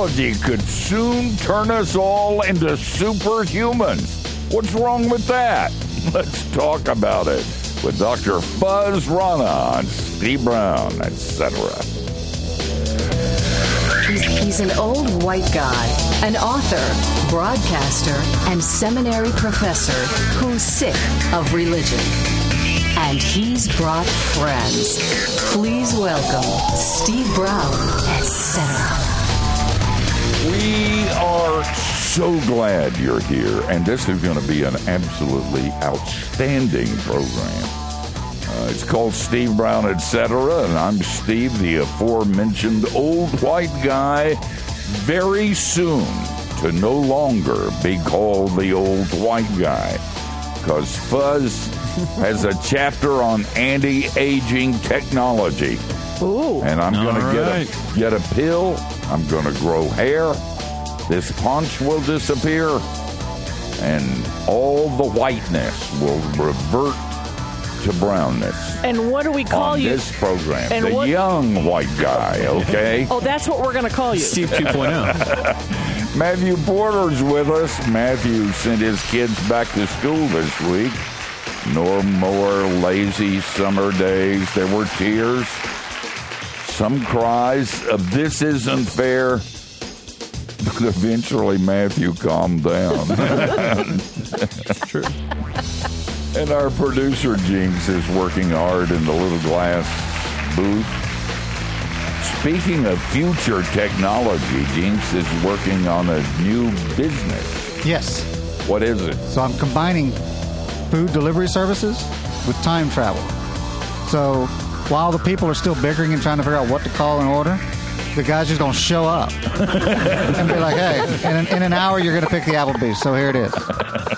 technology could soon turn us all into superhumans. What's wrong with that? Let's talk about it with Dr. Fuz Rana on Steve Brown, etc. He's, he's an old white guy, an author, broadcaster, and seminary professor who's sick of religion. And he's brought friends. Please welcome Steve Brown, etc. We are so glad you're here, and this is going to be an absolutely outstanding program. Uh, it's called Steve Brown, etc., and I'm Steve, the aforementioned old white guy, very soon to no longer be called the old white guy, because Fuz has a chapter on anti-aging technology. Ooh. And I'm going All to get a get a pill. I'm going to grow hair. This paunch will disappear, and all the whiteness will revert to brownness. And what do we call on you? this program, and the what- young white guy. Okay, Oh, that's what we're going to call you. Steve oh. 2.0. Matthew Porter's with us. Matthew sent his kids back to school this week. No more lazy summer days. There were tears, some cries of "This isn't fair." But eventually, Matthew calmed down. True. And our producer Jinx is working hard in the little glass booth. Speaking of future technology, Jinx is working on a new business. Yes. What is it? So I'm combining food delivery services with time travel. So while the people are still bickering and trying to figure out what to call and order, the guy's just going to show up and be like, hey, in an, in an hour, you're going to pick the Applebee's. So here it is.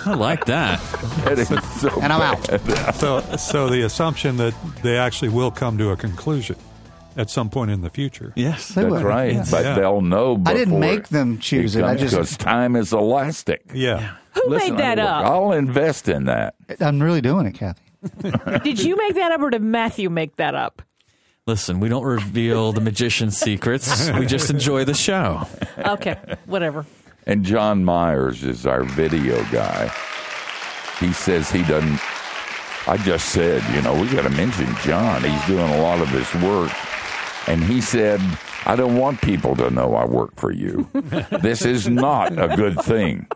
I like that. That is so And I'm out. So, so the assumption that they actually will come to a conclusion at some point in the future. Yes. They That's would, right, yeah. but Yeah. they'll know. I didn't make them choose it. I just- because time is elastic. Yeah. Who Listen, made that look, up? I'll invest in that. I'm really doing it, Kathy. Did you make that up or did Matthew make that up? Listen, we don't reveal the magician's secrets. We just enjoy the show. Okay, whatever. And John Myers is our video guy. He says he doesn't. I just said, you know, we got to mention John. He's doing a lot of his work. And he said, I don't want people to know I work for you. this is not a good thing.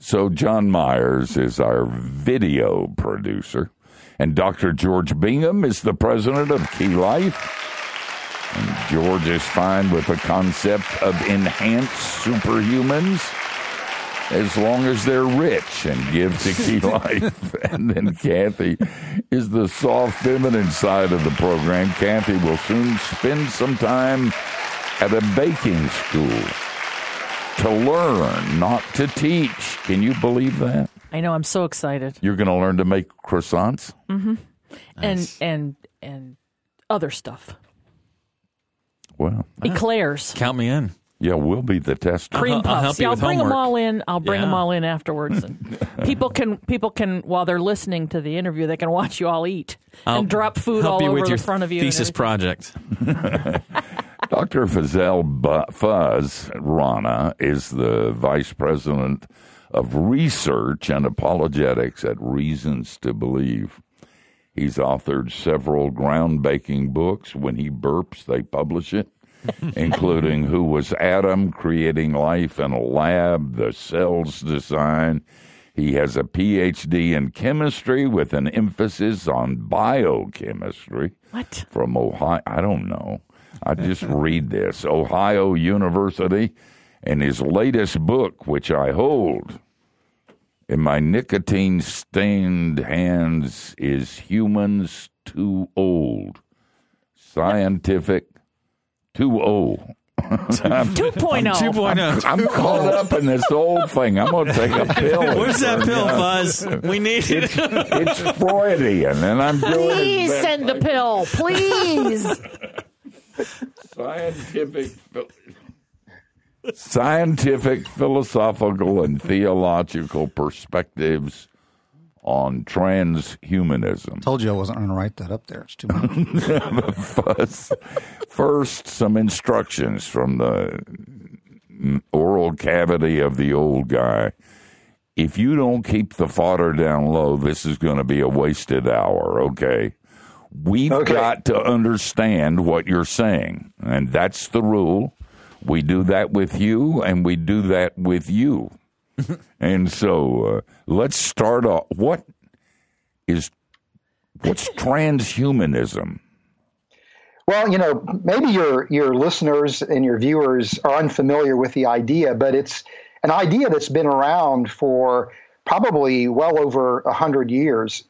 So, John Myers is our video producer. And Dr. George Bingham is the president of Key Life. And George is fine with the concept of enhanced superhumans as long as they're rich and give to Key Life. and then Kathy is the soft, feminine side of the program. Kathy will soon spend some time at a baking school to learn, not to teach. Can you believe that? I know. I'm so excited. You're going to learn to make croissants? Mm-hmm. And and and other stuff. Well, Eclairs, Count me in. yeah, we'll be the tester. cream I'll puffs. help you yeah, I'll with bring them all in. I'll bring them all in afterwards. And people can people can while they're listening to the interview, they can watch you all eat I'll and drop food all over with your the front of you. thesis project. Dr. Fazale Bu- Fuz Rana is the vice president of research and apologetics at Reasons to Believe. He's authored several groundbreaking books. When he burps, they publish it, including Who Was Adam? Creating Life in a Lab, The Cells Design. He has a PhD in chemistry with an emphasis on biochemistry What? from Ohio. I don't know. I just read this. Ohio University. And his latest book, which I hold in my nicotine stained hands, is Humans Too Old. Scientific Too Old. 2.0. 2.0. I'm caught up in this old thing. I'm going to take a pill. Where's that pill, Fuz? We need it. It's Freudian, and I'm doing Please best send the pill. Please. scientific scientific philosophical and theological perspectives on transhumanism Told you I wasn't going to write that up there. It's too much. First- first some instructions from the oral cavity of the old guy. If you don't keep the fodder down low, this is going to be a wasted hour, okay? We've Okay. got to understand what you're saying, and that's the rule. We do that with you, and we do that with you. and so uh, let's start off. What is what's transhumanism? Well, you know, maybe your your listeners and your viewers are unfamiliar with the idea, but it's an idea that's been around for probably well over a hundred years.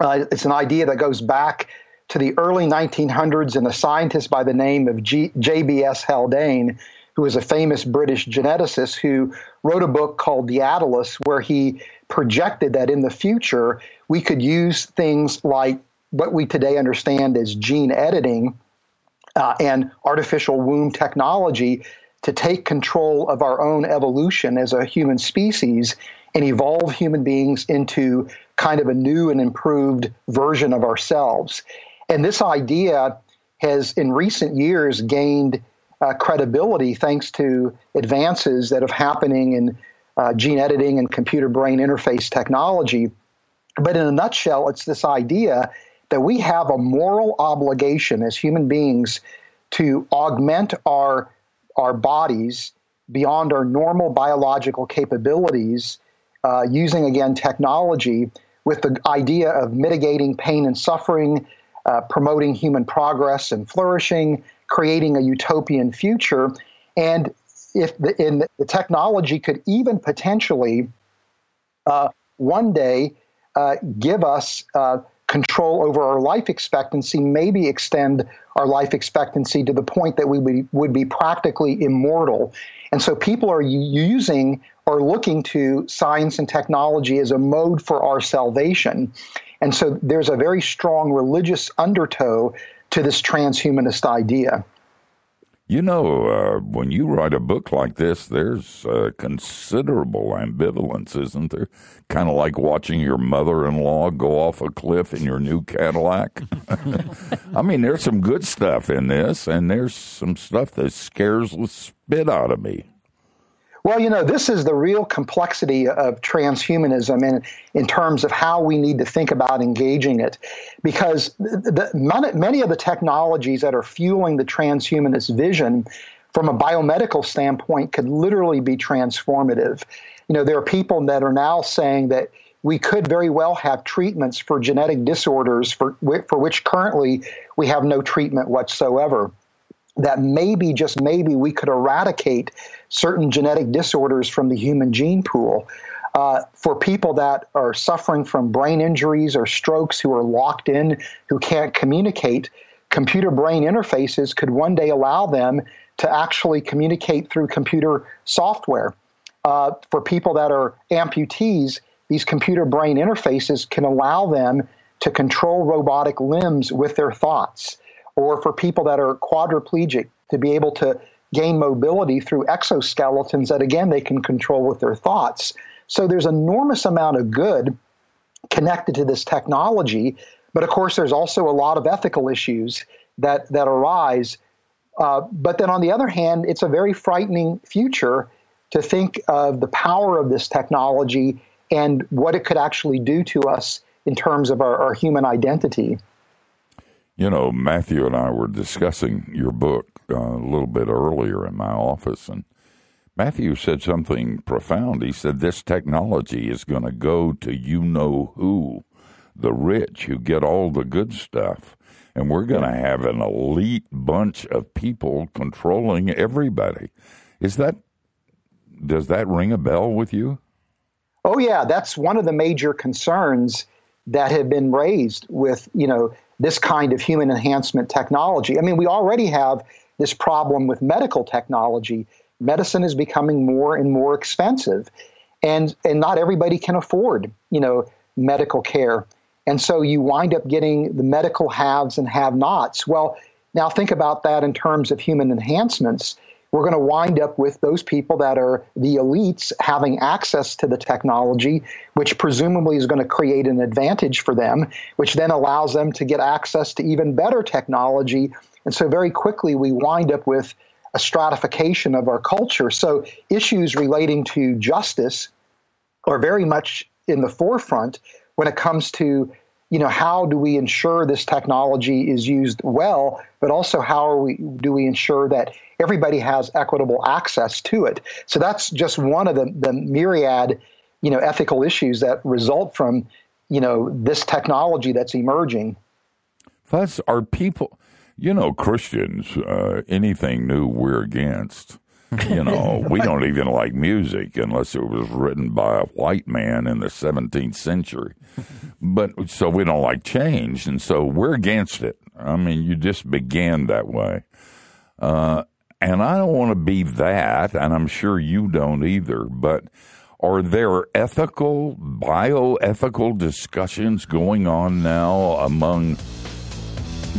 Uh, it's an idea that goes back to the early 1900s, and a scientist by the name of G- J.B.S. Haldane, who was a famous British geneticist, who wrote a book called Daedalus, where he projected that in the future we could use things like what we today understand as gene editing uh, and artificial womb technology to take control of our own evolution as a human species and evolve human beings into kind of a new and improved version of ourselves. And this idea has, in recent years, gained uh, credibility thanks to advances that have happening in uh, gene editing and computer brain interface technology. But in a nutshell, it's this idea that we have a moral obligation as human beings to augment our our bodies beyond our normal biological capabilities uh, using again technology with the idea of mitigating pain and suffering, uh, promoting human progress and flourishing, creating a utopian future, and if the, in the technology could even potentially uh, one day uh, give us uh, control over our life expectancy, maybe extend our life expectancy to the point that we would, would be practically immortal. And so people are using or looking to science and technology as a mode for our salvation. And so there's a very strong religious undertow to this transhumanist idea. You know, uh, when you write a book like this, there's uh, considerable ambivalence, isn't there? Kind of like watching your mother in law go off a cliff in your new Cadillac. I mean, there's some good stuff in this, and there's some stuff that scares the spit out of me. Well, you know, this is the real complexity of transhumanism in, in terms of how we need to think about engaging it. Because the, many, many of the technologies that are fueling the transhumanist vision from a biomedical standpoint could literally be transformative. You know, there are people that are now saying that we could very well have treatments for genetic disorders for, for which currently we have no treatment whatsoever that maybe, just maybe, we could eradicate certain genetic disorders from the human gene pool. Uh, for people that are suffering from brain injuries or strokes who are locked in, who can't communicate, computer brain interfaces could one day allow them to actually communicate through computer software. Uh, for people that are amputees, these computer brain interfaces can allow them to control robotic limbs with their thoughts or for people that are quadriplegic to be able to gain mobility through exoskeletons that again they can control with their thoughts. So there's enormous amount of good connected to this technology, but of course there's also a lot of ethical issues that that arise. Uh, but then on the other hand, it's a very frightening future to think of the power of this technology and what it could actually do to us in terms of our, our human identity. You know, Matthew and I were discussing your book uh, a little bit earlier in my office, and Matthew said something profound. He said, This technology is going to go to you know who, the rich who get all the good stuff. And we're going to have an elite bunch of people controlling everybody. Is that, does that ring a bell with you? Oh, yeah. That's one of the major concerns that have been raised with, you know, this kind of human enhancement technology. I mean, we already have this problem with medical technology. Medicine is becoming more and more expensive, and and not everybody can afford, you know, medical care. And so you wind up getting the medical haves and have-nots. Well, now think about that in terms of human enhancements. We're going to wind up with those people that are the elites having access to the technology, which presumably is going to create an advantage for them, which then allows them to get access to even better technology. And so very quickly we wind up with a stratification of our culture. So issues relating to justice are very much in the forefront when it comes to you know how do we ensure this technology is used well but also how are we do we ensure that everybody has equitable access to it so that's just one of the, the myriad you know ethical issues that result from you know this technology that's emerging Plus, are people you know christians uh, anything new we're against you know, we don't even like music unless it was written by a white man in the 17th century. But so we don't like change, and so we're against it. I mean, you just began that way. Uh, and I don't want to be that, and I'm sure you don't either, but are there ethical, bioethical discussions going on now among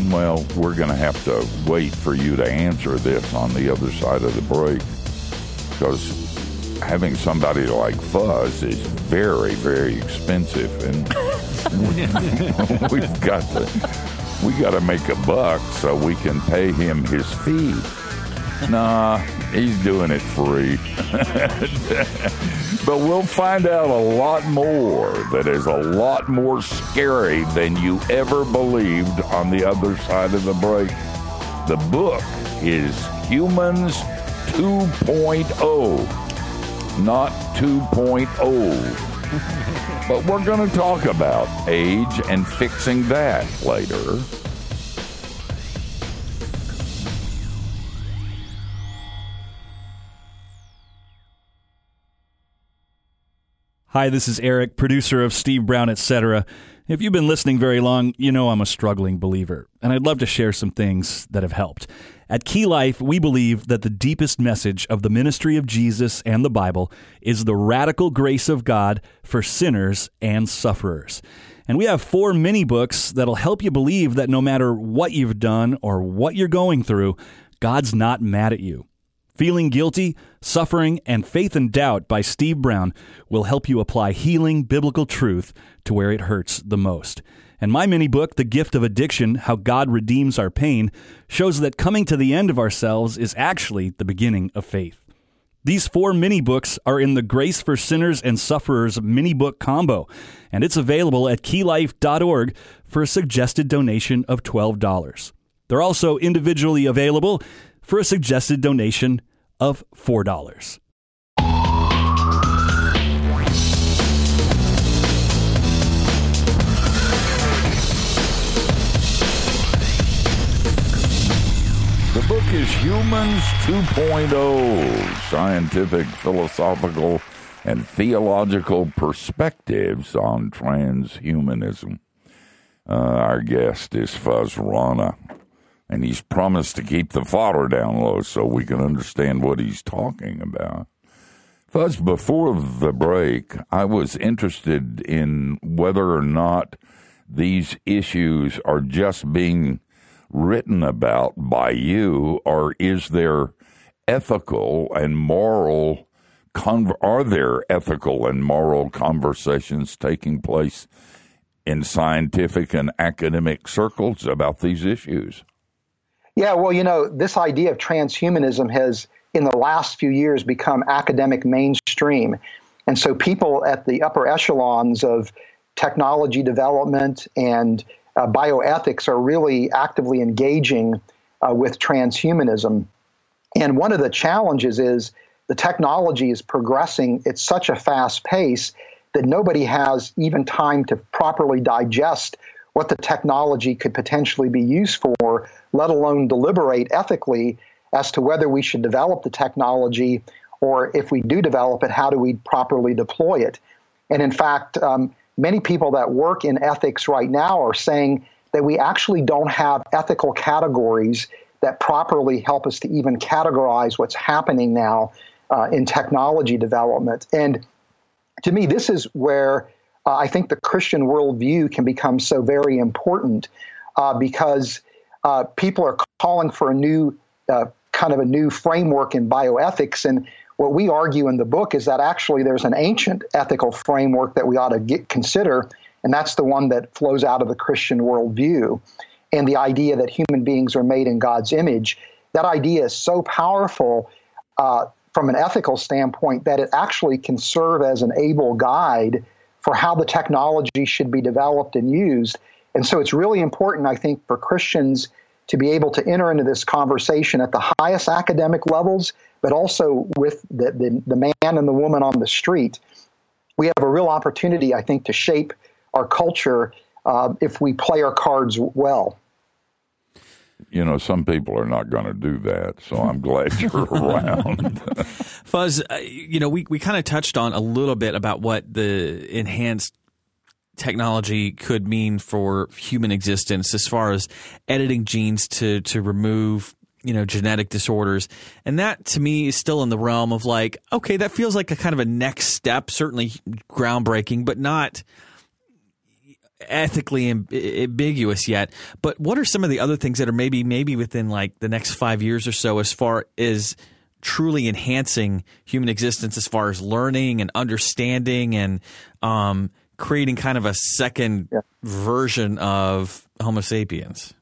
well, we're going to have to wait for you to answer this on the other side of the break because having somebody like Fuz is very, very expensive, and we've got to we got to make a buck so we can pay him his fee. Nah, he's doing it free. but we'll find out a lot more that is a lot more scary than you ever believed on the other side of the break. The book is Humans 2.0, not 2.0. but we're going to talk about age and fixing that later. Hi, this is Eric, producer of Steve Brown, etc. If you've been listening very long, you know I'm a struggling believer, and I'd love to share some things that have helped. At Key Life, we believe that the deepest message of the ministry of Jesus and the Bible is the radical grace of God for sinners and sufferers. And we have four mini books that'll help you believe that no matter what you've done or what you're going through, God's not mad at you. Feeling Guilty, Suffering, and Faith and Doubt by Steve Brown will help you apply healing biblical truth to where it hurts the most. And my mini book, The Gift of Addiction How God Redeems Our Pain, shows that coming to the end of ourselves is actually the beginning of faith. These four mini books are in the Grace for Sinners and Sufferers mini book combo, and it's available at keylife.org for a suggested donation of $12. They're also individually available for a suggested donation of $4. The book is Humans 2.0 Scientific, Philosophical, and Theological Perspectives on Transhumanism. Uh, our guest is Fuz Rana and he's promised to keep the fodder down low so we can understand what he's talking about. Fuz, before the break, I was interested in whether or not these issues are just being written about by you, or is there ethical and moral are there ethical and moral conversations taking place in scientific and academic circles about these issues? Yeah, well, you know, this idea of transhumanism has, in the last few years, become academic mainstream. And so people at the upper echelons of technology development and uh, bioethics are really actively engaging uh, with transhumanism. And one of the challenges is the technology is progressing at such a fast pace that nobody has even time to properly digest what the technology could potentially be used for, let alone deliberate ethically as to whether we should develop the technology or if we do develop it, how do we properly deploy it? And in fact, um, many people that work in ethics right now are saying that we actually don't have ethical categories that properly help us to even categorize what's happening now uh, in technology development. And to me, this is where uh, I think the Christian worldview can become so very important uh, because uh, people are calling for a new uh, kind of a new framework in bioethics. And what we argue in the book is that actually there's an ancient ethical framework that we ought to get, consider, and that's the one that flows out of the Christian worldview. And the idea that human beings are made in God's image that idea is so powerful uh, from an ethical standpoint that it actually can serve as an able guide for how the technology should be developed and used. And so it's really important, I think, for Christians to be able to enter into this conversation at the highest academic levels, but also with the, the, the man and the woman on the street. We have a real opportunity, I think, to shape our culture uh, if we play our cards well. You know, some people are not going to do that, so I'm glad you're around. Fuz, uh, you know, we, we kind of touched on a little bit about what the enhanced technology could mean for human existence as far as editing genes to to remove you know genetic disorders and that to me is still in the realm of like okay that feels like a kind of a next step certainly groundbreaking but not ethically ambiguous yet but what are some of the other things that are maybe maybe within like the next 5 years or so as far as truly enhancing human existence as far as learning and understanding and um, creating kind of a second yeah. version of Homo sapiens?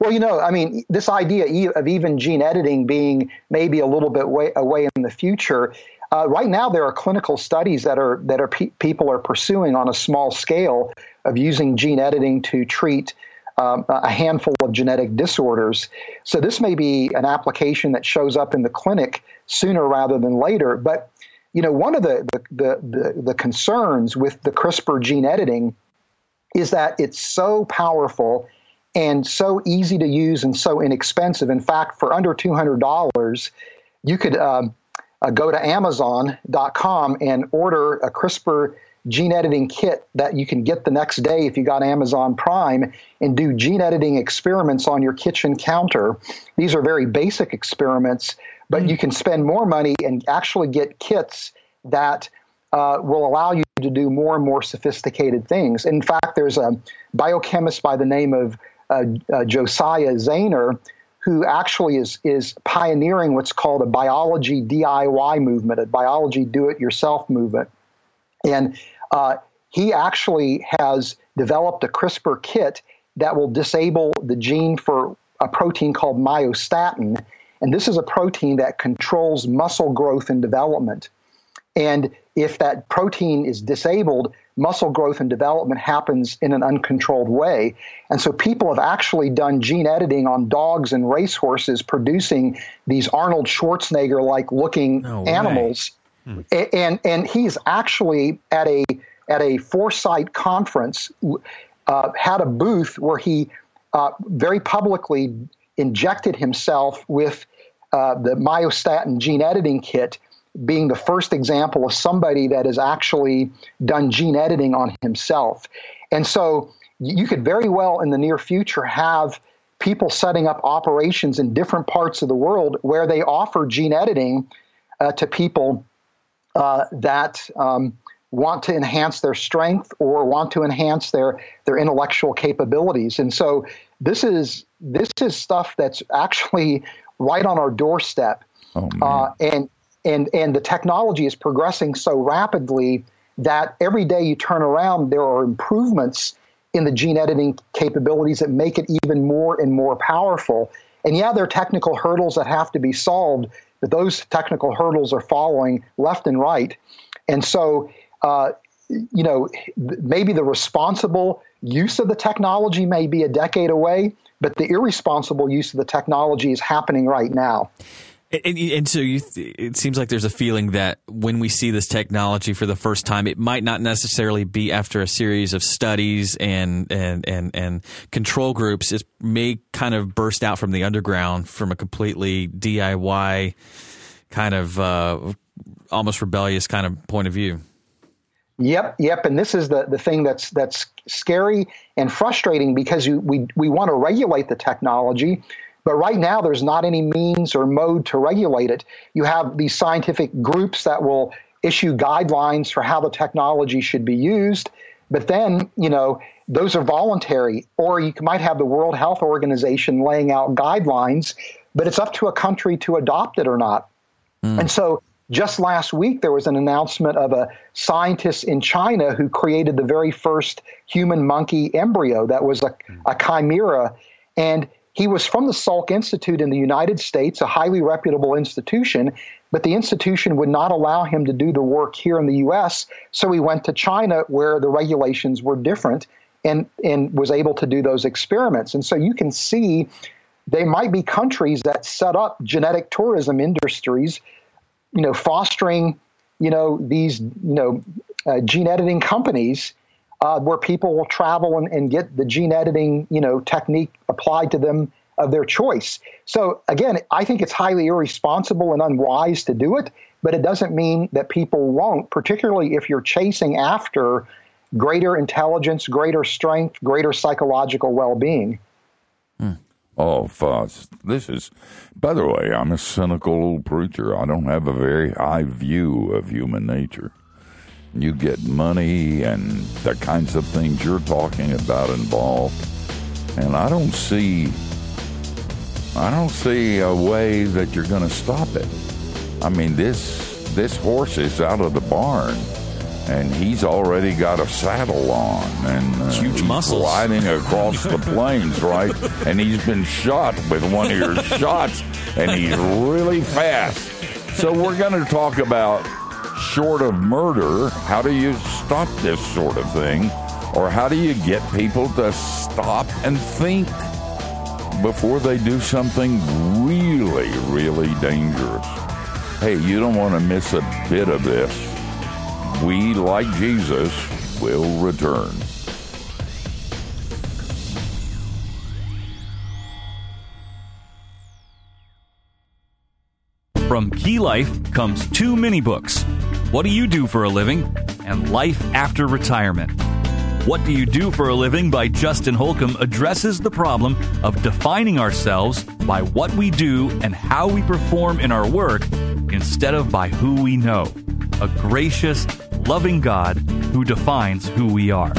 Well, you know, I mean, this idea of even gene editing being maybe a little bit way, away in the future. Uh, right now, there are clinical studies that are that are pe- people are pursuing on a small scale of using gene editing to treat um, a handful of genetic disorders. So this may be an application that shows up in the clinic sooner rather than later. But you know, one of the, the, the, the, the concerns with the CRISPR gene editing is that it's so powerful and so easy to use and so inexpensive. In fact, for under $200, you could um, uh, go to Amazon.com and order a CRISPR gene editing kit that you can get the next day if you got Amazon Prime and do gene editing experiments on your kitchen counter. These are very basic experiments but mm. you can spend more money and actually get kits that uh, will allow you to do more and more sophisticated things. In fact, there's a biochemist by the name of uh, uh, Josiah Zayner who actually is is pioneering what's called a biology DIY movement, a biology do-it-yourself movement, and uh, he actually has developed a CRISPR kit that will disable the gene for a protein called myostatin and this is a protein that controls muscle growth and development. And if that protein is disabled, muscle growth and development happens in an uncontrolled way. And so people have actually done gene editing on dogs and racehorses, producing these Arnold Schwarzenegger like looking no animals. Hmm. And, and he's actually at a, at a Foresight conference uh, had a booth where he uh, very publicly injected himself with uh, the myostatin gene editing kit being the first example of somebody that has actually done gene editing on himself. And so you could very well in the near future have people setting up operations in different parts of the world where they offer gene editing uh, to people uh, that um, want to enhance their strength or want to enhance their their intellectual capabilities. And so this is this is stuff that's actually right on our doorstep. Oh, uh, and and and the technology is progressing so rapidly that every day you turn around, there are improvements in the gene editing capabilities that make it even more and more powerful. And yeah, there are technical hurdles that have to be solved, but those technical hurdles are following left and right. And so, uh, you know, maybe the responsible use of the technology may be a decade away, but the irresponsible use of the technology is happening right now. And, and, so you, it seems like there's a feeling that when we see this technology for the first time, it might not necessarily be after a series of studies and and and, and control groups. It may kind of burst out from the underground from a completely DIY kind of uh, almost rebellious kind of point of view. Yep, yep. And this is the, the thing that's that's scary and frustrating because you, we we want to regulate the technology, but right now there's not any means or mode to regulate it. You have these scientific groups that will issue guidelines for how the technology should be used, but then you know those are voluntary. Or you might have the World Health Organization laying out guidelines, but it's up to a country to adopt it or not. Mm. And so just last week, there was an announcement of a scientist in China who created the very first human monkey embryo that was a, a chimera. And he was from the Salk Institute in the United States, a highly reputable institution, but the institution would not allow him to do the work here in the U.S. So he went to China, where the regulations were different, and and was able to do those experiments. And so you can see they might be countries that set up genetic tourism industries, you know, fostering, you know, these, you know, uh, gene editing companies uh, where people will travel and, and get the gene editing, you know, technique applied to them of their choice. So again, I think it's highly irresponsible and unwise to do it, but it doesn't mean that people won't, particularly if you're chasing after greater intelligence, greater strength, greater psychological well-being. Hmm. Oh, Fuz, this is, by the way, I'm a cynical old preacher. I don't have a very high view of human nature you get money and the kinds of things you're talking about involved. And I don't see I don't see a way that you're going to stop it. I mean, this this horse is out of the barn, and he's already got a saddle on, and uh, huge muscles riding across the plains, right? And he's been shot with one of your shots, and he's really fast. So we're going to talk about short of murder, how do you stop this sort of thing? Or how do you get people to stop and think before they do something really, really dangerous? Hey, you don't want to miss a bit of this. We, like Jesus, will return. From Key Life comes two mini books what do you do for a living? And Life After Retirement. What Do You Do for a Living by Justin Holcomb addresses the problem of defining ourselves by what we do and how we perform in our work instead of by who we know. A gracious, loving God who defines who we are.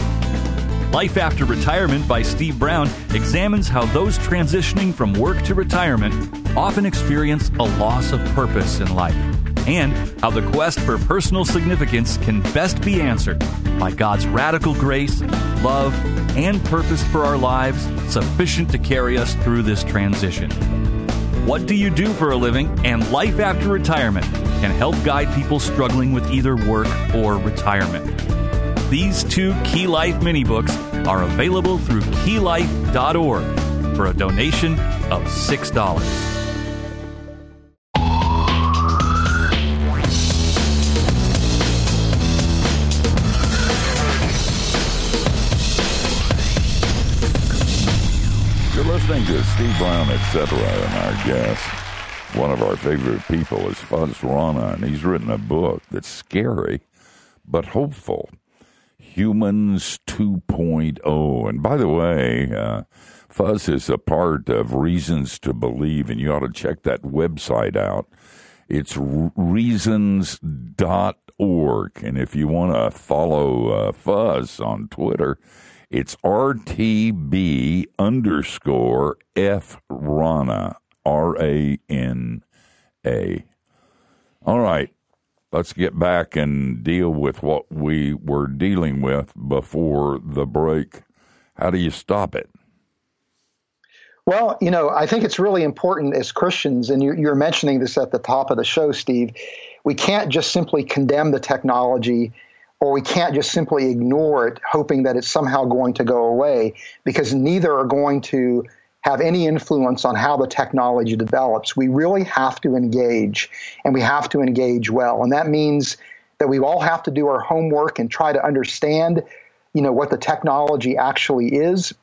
Life After Retirement by Steve Brown examines how those transitioning from work to retirement often experience a loss of purpose in life and how the quest for personal significance can best be answered by God's radical grace, love, and purpose for our lives sufficient to carry us through this transition. What Do You Do for a Living and Life After Retirement can help guide people struggling with either work or retirement. These two Key Life mini books are available through keylife.org for a donation of $6. You're listening to Steve Brown, etc., and our guest. One of our favorite people is Fuz Rana, and he's written a book that's scary but hopeful. Humans 2.0. And by the way, uh, Fuz is a part of Reasons to Believe, and you ought to check that website out. It's reasons.org. And if you want to follow uh, Fuz on Twitter, it's RTB underscore F Rana, R A N A. All right, let's get back and deal with what we were dealing with before the break. How do you stop it? Well, you know, I think it's really important as Christians, and you're mentioning this at the top of the show, Steve. We can't just simply condemn the technology or we can't just simply ignore it, hoping that it's somehow going to go away, because neither are going to have any influence on how the technology develops. We really have to engage, and we have to engage well. And that means that we all have to do our homework and try to understand, you know, what the technology actually is,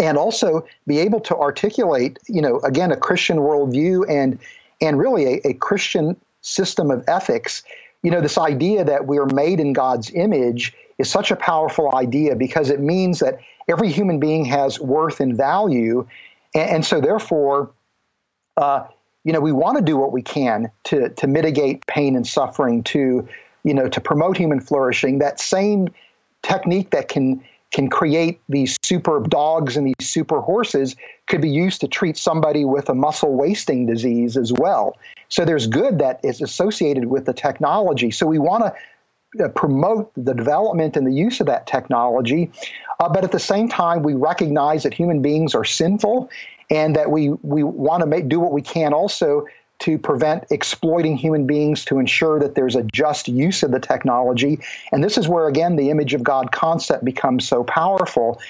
and also be able to articulate, you know, again, a Christian worldview and and really a, a Christian system of ethics you know, this idea that we are made in God's image is such a powerful idea because it means that every human being has worth and value. And, and so, therefore, uh, you know, we want to do what we can to, to mitigate pain and suffering, to, you know, to promote human flourishing. That same technique that can can create these super dogs and these super horses could be used to treat somebody with a muscle wasting disease as well. So there's good that is associated with the technology. So we want to uh, promote the development and the use of that technology. Uh, but at the same time, we recognize that human beings are sinful and that we we want to make do what we can also to prevent exploiting human beings to ensure that there's a just use of the technology. And this is where, again, the image of God concept becomes so powerful.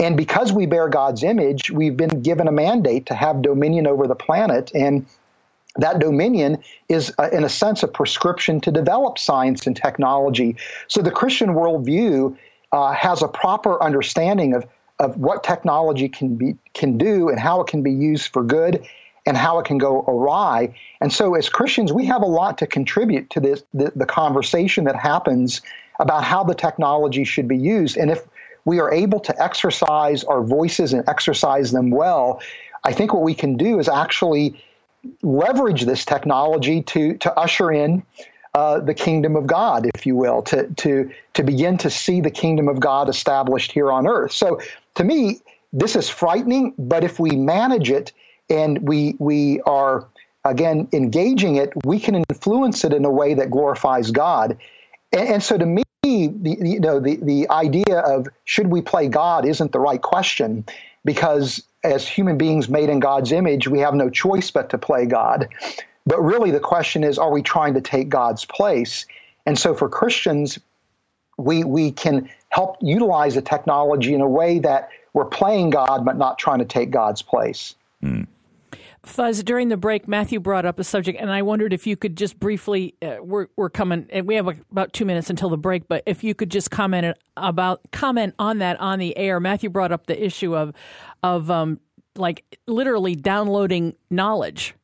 And because we bear God's image, we've been given a mandate to have dominion over the planet. And that dominion is, uh, in a sense, a prescription to develop science and technology. So the Christian worldview uh, has a proper understanding of, of what technology can be can do and how it can be used for good and how it can go awry. And so, as Christians, we have a lot to contribute to this the, the conversation that happens about how the technology should be used. And if we are able to exercise our voices and exercise them well, I think what we can do is actually leverage this technology to to usher in uh, the kingdom of God, if you will, to to to begin to see the kingdom of God established here on earth. So, to me, this is frightening, but if we manage it and we we are again engaging it, we can influence it in a way that glorifies God. And, and so, to me, the, you know, the the idea of should we play God isn't the right question because as human beings made in God's image, we have no choice but to play God. But really, the question is, are we trying to take God's place? And so, for Christians, we we can help utilize the technology in a way that we're playing God, but not trying to take God's place. Mm. Fuz, during the break, Matthew brought up a subject, and I wondered if you could just briefly, uh, we're, we're coming, and we have about two minutes until the break, but if you could just comment about, comment on that on the air. Matthew brought up the issue of, of, um, like literally downloading knowledge.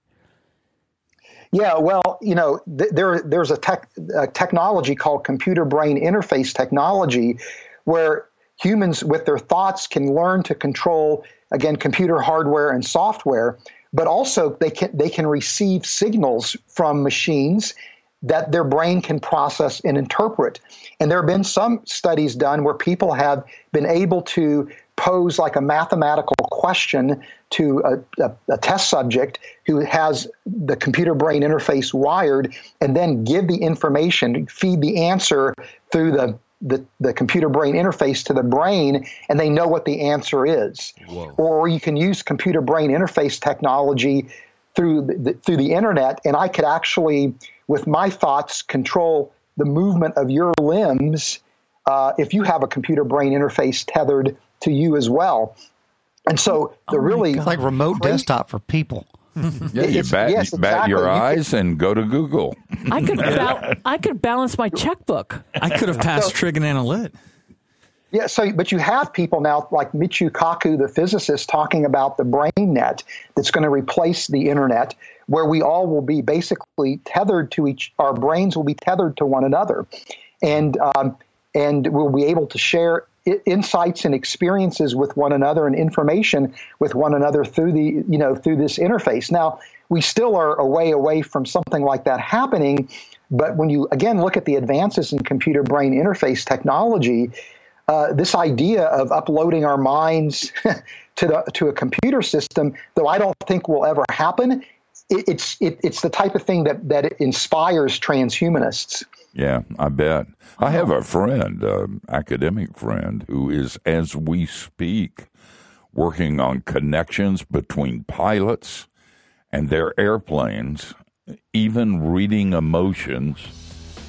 Yeah, well, you know, th- there there's a, tech, a technology called computer brain interface technology, where humans with their thoughts can learn to control again computer hardware and software but also they can they can receive signals from machines that their brain can process and interpret. And there have been some studies done where people have been able to pose like a mathematical question to a, a, a, test subject who has the computer brain interface wired and then give the information, feed the answer through the the, the computer brain interface to the brain and they know what the answer is. Whoa. Or you can use computer brain interface technology through the, through the internet and I could actually with my thoughts control the movement of your limbs uh, if you have a computer brain interface tethered to you as well. And so the oh really it's like remote crazy, desktop for people. yeah, you bat, yes, exactly. bat your eyes you and go to Google. I could ba- I could balance my checkbook. I could have passed so, trig and analyt. Yeah, so but you have people now like Michio Kaku, the physicist, talking about the brain net that's going to replace the internet, where we all will be basically tethered to each. Our brains will be tethered to one another, and um, and we'll be able to share insights and experiences with one another and information with one another through the you know through this interface. Now we still are a way away from something like that happening but when you again look at the advances in computer brain interface technology uh, this idea of uploading our minds to the to a computer system though i don't think will ever happen it, it's it, it's the type of thing that that inspires transhumanists yeah, I bet. I have a friend, an academic friend, who is, as we speak, working on connections between pilots and their airplanes, even reading emotions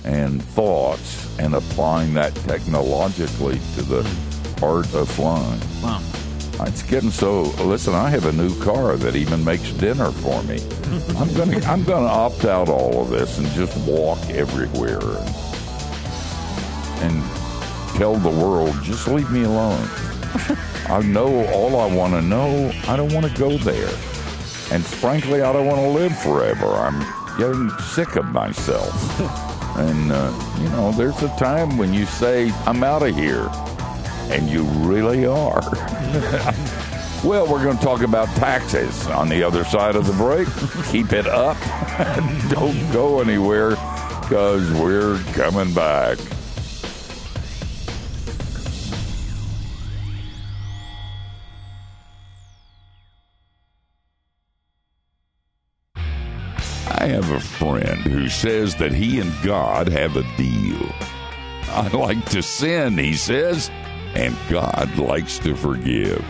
and thoughts and applying that technologically to the art of flying. Wow. It's getting so. Listen, I have a new car that even makes dinner for me. I'm gonna I'm gonna opt out all of this and just walk everywhere and, and tell the world just leave me alone. I know all I want to know. I don't want to go there, and frankly, I don't want to live forever. I'm getting sick of myself. and uh, you know, there's a time when you say I'm out of here and you really are. well, we're going to talk about taxes on the other side of the break. Keep it up. Don't go anywhere because we're coming back. I have a friend who says that he and God have a deal. I like to sin, he says and God likes to forgive.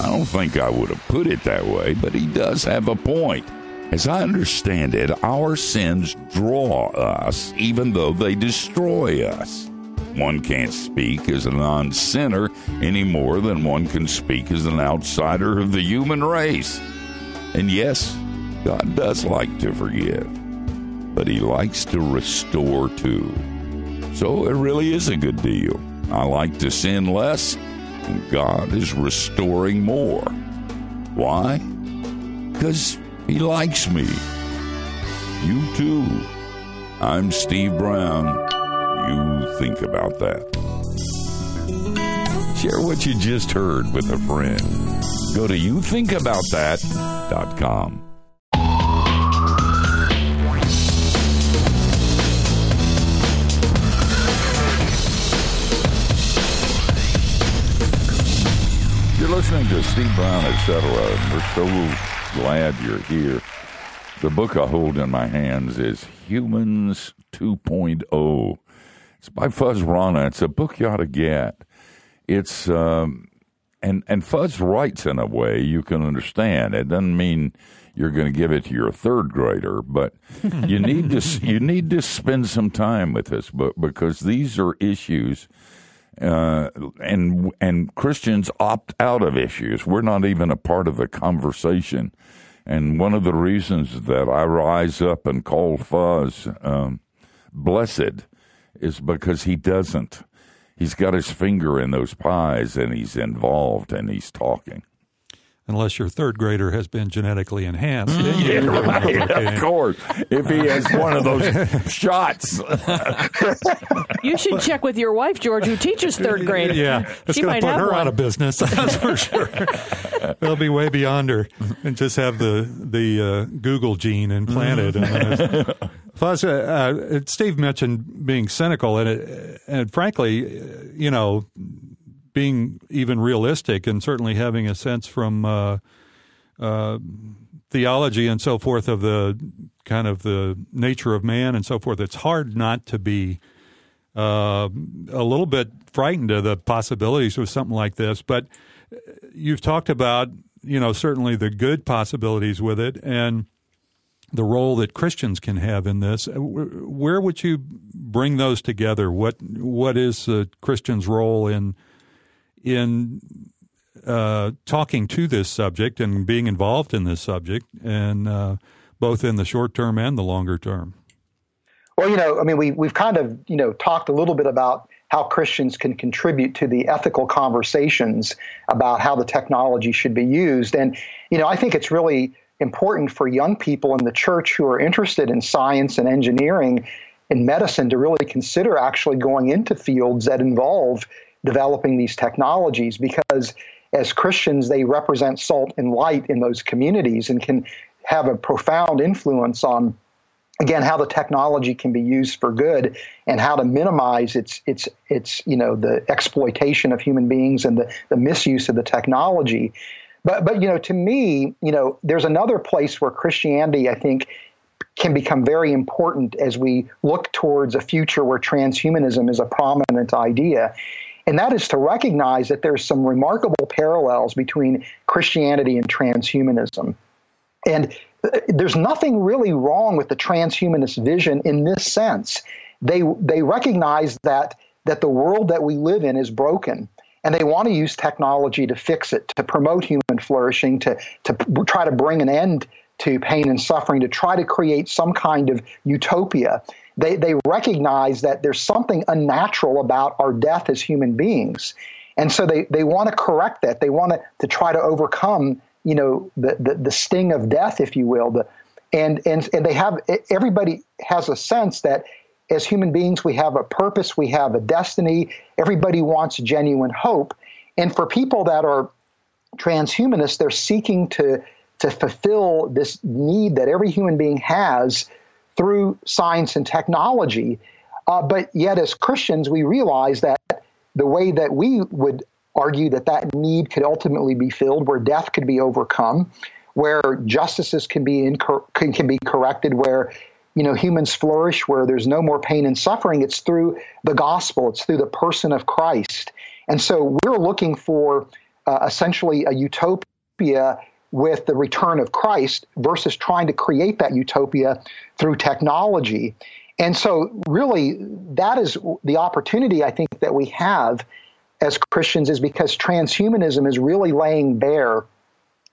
I don't think I would have put it that way, but he does have a point. As I understand it, our sins draw us, even though they destroy us. One can't speak as a non sinner any more than one can speak as an outsider of the human race. And yes, God does like to forgive, but He likes to restore too. So it really is a good deal. I like to sin less, and God is restoring more. Why? Because He likes me. You too. I'm Steve Brown you think about that. Share what you just heard with a friend. Go to youthinkaboutthat.com. You're listening to Steve Brown, etc., and we're so glad you're here. The book I hold in my hands is Humans 2.0 it's by Fuz Rana. It's a book you ought to get. It's um, and and Fuz writes in a way you can understand. It doesn't mean you're going to give it to your third grader, but you need to you need to spend some time with this book because these are issues. Uh, and and Christians opt out of issues. We're not even a part of the conversation. And one of the reasons that I rise up and call Fuz um, blessed is because he doesn't. He's got his finger in those pies and he's involved and he's talking. Unless your third grader has been genetically enhanced. yeah, right, of course. If he has one of those shots. you should check with your wife, George, who teaches third grade. Yeah, it's going to put her one. out of business, that's for sure. They'll be way beyond her and just have the, the uh, Google gene implanted. Plus, uh, uh, Steve mentioned being cynical, and it, and frankly, you know, being even realistic, and certainly having a sense from uh, uh, theology and so forth of the kind of the nature of man and so forth. It's hard not to be uh, a little bit frightened of the possibilities of something like this. But you've talked about, you know, certainly the good possibilities with it, and the role that Christians can have in this. Uh, where would you bring those together? What what is a Christian's role in in uh, talking to this subject and being involved in this subject, and uh, both in the short term and the longer term? Well, you know, I mean, we we've kind of you know talked a little bit about how Christians can contribute to the ethical conversations about how the technology should be used, and you know, I think it's really important for young people in the church who are interested in science and engineering and medicine to really consider actually going into fields that involve developing these technologies because as Christians, they represent salt and light in those communities and can have a profound influence on again how the technology can be used for good and how to minimize its its its you know the exploitation of human beings and the, the misuse of the technology but but you know, to me, you know, there's another place where Christianity, I think, can become very important as we look towards a future where transhumanism is a prominent idea. And that is to recognize that there's some remarkable parallels between Christianity and transhumanism. And uh, there's nothing really wrong with the transhumanist vision in this sense. They they recognize that that the world that we live in is broken and they want to use technology to fix it, to promote human flourishing, to, to try to bring an end to pain and suffering, to try to create some kind of utopia. They, they recognize that there's something unnatural about our death as human beings. And so they, they want to correct that. They want to, to try to overcome, you know, the, the, the sting of death, if you will. The, and, and, and they have, everybody has a sense that as human beings, we have a purpose, we have a destiny. Everybody wants genuine hope. And for people that are transhumanists, they're seeking to, to fulfill this need that every human being has through science and technology. Uh, but yet, as Christians, we realize that the way that we would argue that that need could ultimately be filled, where death could be overcome, where justices can be incor- can, can be corrected, where you know humans flourish where there's no more pain and suffering it's through the gospel it's through the person of christ and so we're looking for uh, essentially a utopia with the return of Christ versus trying to create that utopia through technology. And so, really, that is the opportunity I think that we have as Christians is because transhumanism is really laying bare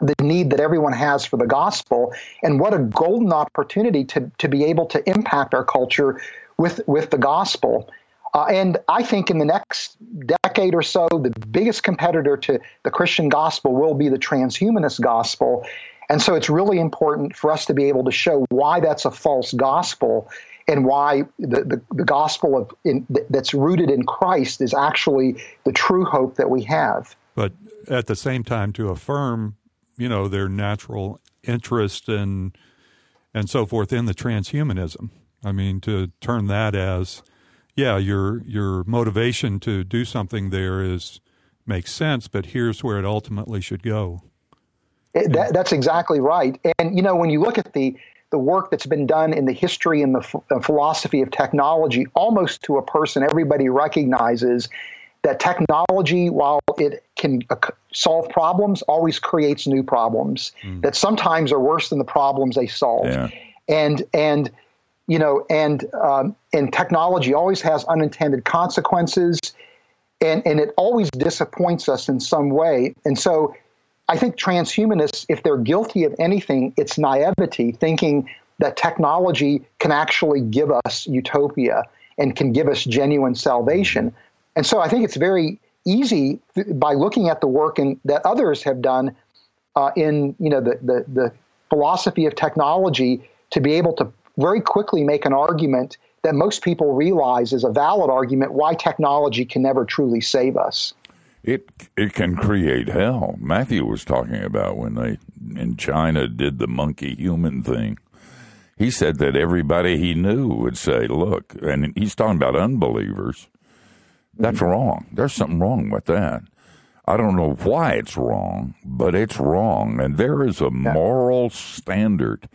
the need that everyone has for the gospel and what a golden opportunity to, to be able to impact our culture with, with the gospel. Uh, and I think in the next decade or so, the biggest competitor to the Christian gospel will be the transhumanist gospel. And so it's really important for us to be able to show why that's a false gospel and why the, the, the gospel of in, that's rooted in Christ is actually the true hope that we have. But at the same time, to affirm, you know, their natural interest and and so forth in the transhumanism. I mean, to turn that as, yeah, your your motivation to do something there is makes sense, but here's where it ultimately should go. It, that, that's exactly right. And you know, when you look at the the work that's been done in the history and the f- philosophy of technology, almost to a person, everybody recognizes that technology, while it can uh, solve problems, always creates new problems mm. that sometimes are worse than the problems they solve. Yeah. And and you know, and um, and technology always has unintended consequences, and and it always disappoints us in some way. And so I think transhumanists, if they're guilty of anything, it's naivety, thinking that technology can actually give us utopia and can give us genuine salvation. And so I think it's very easy by looking at the work in, that others have done uh, in you know the, the, the philosophy of technology to be able to very quickly make an argument that most people realize is a valid argument why technology can never truly save us it it can create hell. Matthew was talking about when they in China did the monkey human thing. He said that everybody he knew would say, "Look," and he's talking about unbelievers. That's mm-hmm. wrong. There's something wrong with that. I don't know why it's wrong, but it's wrong, and there is a moral standard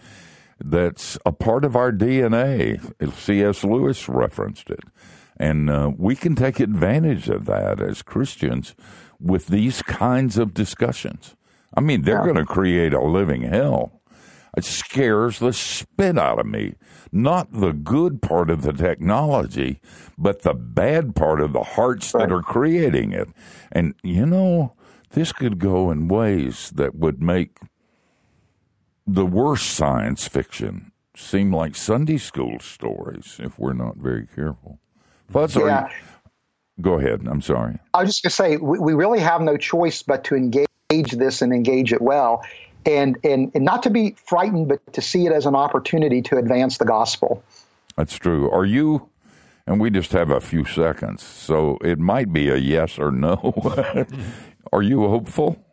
that's a part of our DNA. C.S. Lewis referenced it. And uh, we can take advantage of that as Christians with these kinds of discussions. I mean, they're yeah. going to create a living hell. It scares the spit out of me. Not the good part of the technology, but the bad part of the hearts right. that are creating it. And, you know, this could go in ways that would make the worst science fiction seem like Sunday school stories if we're not very careful. Plus, yeah. You, go ahead. I'm sorry. I was just going to say we, we really have no choice but to engage this and engage it well. And, and, and not to be frightened, but to see it as an opportunity to advance the gospel. That's true. Are you, and we just have a few seconds, so it might be a yes or no. Are you hopeful?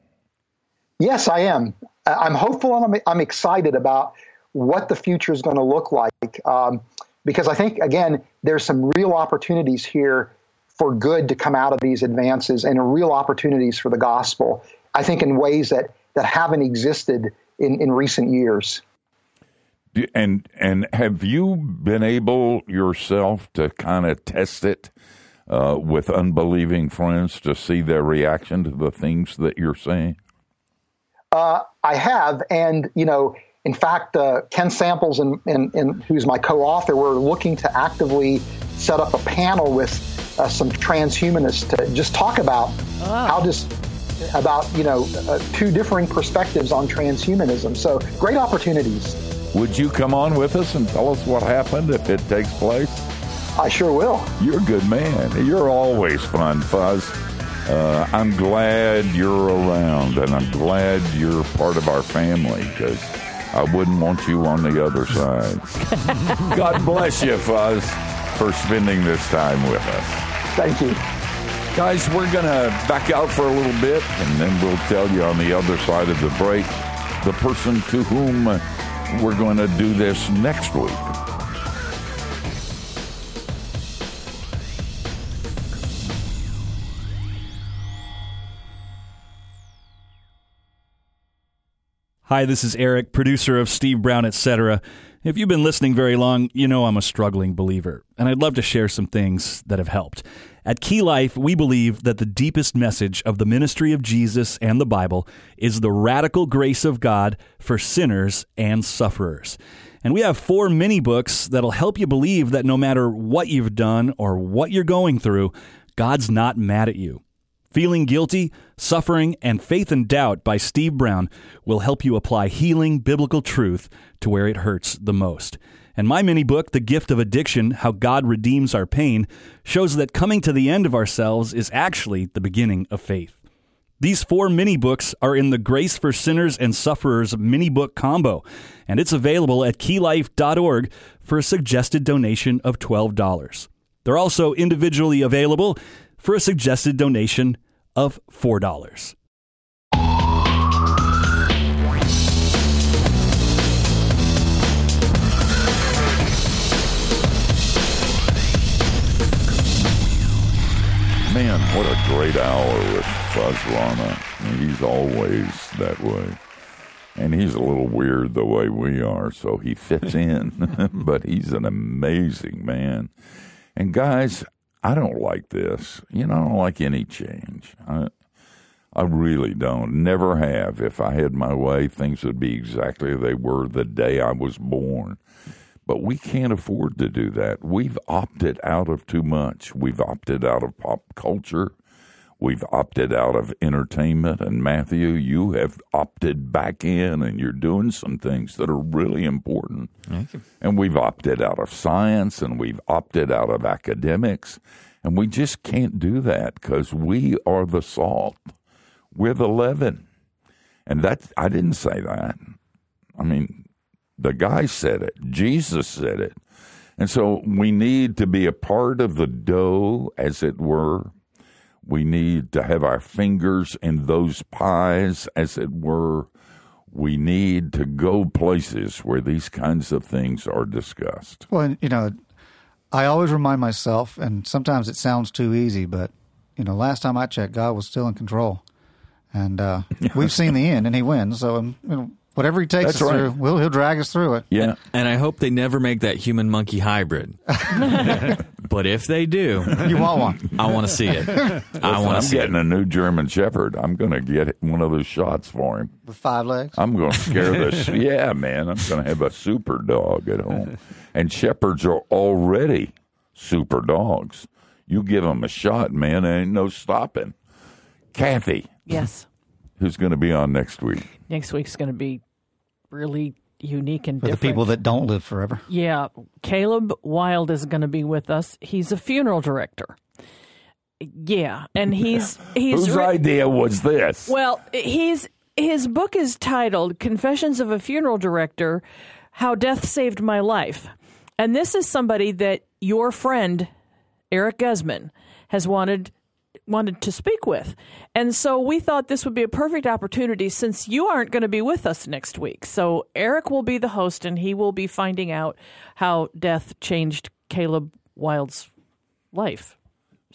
Yes, I am. I'm hopeful and I'm, I'm excited about what the future is going to look like. Um, because I think, again, there's some real opportunities here for good to come out of these advances and real opportunities for the gospel, I think, in ways that, that haven't existed in, in recent years. And and have you been able yourself to kind of test it uh, with unbelieving friends to see their reaction to the things that you're saying? Uh, I have, and you know, in fact, uh, Ken Samples and, and, and, who's my co-author, we're looking to actively set up a panel with uh, some transhumanists to just talk about oh. how just about you know uh, two differing perspectives on transhumanism. So great opportunities. Would you come on with us and tell us what happened if it takes place? I sure will. You're a good man. You're always fun, Fuz. Uh, I'm glad you're around, and I'm glad you're part of our family because I wouldn't want you on the other side. God bless you, Fuz, for spending this time with us. Thank you. Guys, we're going to back out for a little bit, and then we'll tell you on the other side of the break the person to whom we're going to do this next week. Hi, this is Eric, producer of Steve Brown, etc. If you've been listening very long, you know I'm a struggling believer, and I'd love to share some things that have helped. At Key Life, we believe that the deepest message of the ministry of Jesus and the Bible is the radical grace of God for sinners and sufferers. And we have four mini books that'll help you believe that no matter what you've done or what you're going through, God's not mad at you. Feeling Guilty, Suffering, and Faith and Doubt by Steve Brown will help you apply healing biblical truth to where it hurts the most. And my mini book, The Gift of Addiction How God Redeems Our Pain, shows that coming to the end of ourselves is actually the beginning of faith. These four mini books are in the Grace for Sinners and Sufferers mini book combo, and it's available at keylife.org for a suggested donation of $12. They're also individually available for a suggested donation of $4. Man, what a great hour with Fuz Rana. He's always that way. And he's a little weird the way we are, so he fits in. but he's an amazing man. And guys, I don't like this. You know, I don't like any change. I, I really don't. Never have. If I had my way, things would be exactly they were the day I was born. But we can't afford to do that. We've opted out of too much. We've opted out of pop culture. We've opted out of entertainment. And Matthew, you have opted back in and you're doing some things that are really important. And we've opted out of science and we've opted out of academics. And we just can't do that because we are the salt. We're the leaven. And that, I didn't say that. I mean, the guy said it. Jesus said it. And so we need to be a part of the dough, as it were. We need to have our fingers in those pies, as it were. We need to go places where these kinds of things are discussed. Well, and, you know, I always remind myself, and sometimes it sounds too easy, but you know, last time I checked, God was still in control, and uh, we've seen the end, and He wins. So, um, you know, whatever He takes That's us right. through, we'll, He'll drag us through it. Yeah. And I hope they never make that human monkey hybrid. but if they do, You want one? I want to see it. I want I'm to see getting it. a new German Shepherd. I'm going to get one of those shots for him. with five legs. I'm going to scare this. yeah, man. I'm going to have a super dog at home. And shepherds are already super dogs. You give them a shot, man, there ain't no stopping. Kathy, Yes. who's going to be on next week? Next week's going to be really unique and For the people that don't live forever. Yeah, Caleb Wilde is going to be with us. He's a funeral director. Yeah, and he's he's Whose idea was this? well, he's his book is titled Confessions of a Funeral Director: How Death Saved My Life. And this is somebody that your friend Eric Guzman has wanted wanted to speak with. And so we thought this would be a perfect opportunity since you aren't going to be with us next week. So Eric will be the host and he will be finding out how death changed Caleb Wilde's life.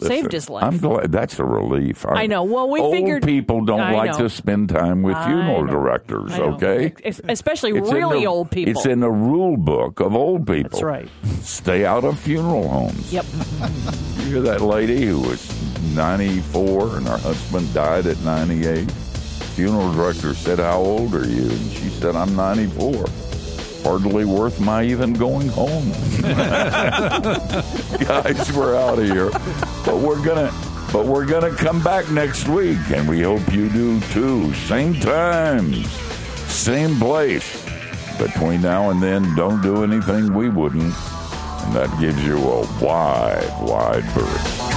Saved his life. I'm glad that's a relief. I know. Well, we old figured- people don't I like know. to spend time with I funeral know. directors. Okay, Es- Especially It's really the- old people. It's in the rule book of old people. That's right. Stay out of funeral homes. Yep. You hear that lady who was 94 and her husband died at 98? Funeral director said, How old are you? And she said, I'm 94. Hardly worth my even going home. Guys, we're out of here. But we're gonna but we're gonna come back next week and we hope you do too. Same times, same place. Between now and then, don't do anything we wouldn't. And that gives you a wide, wide berth.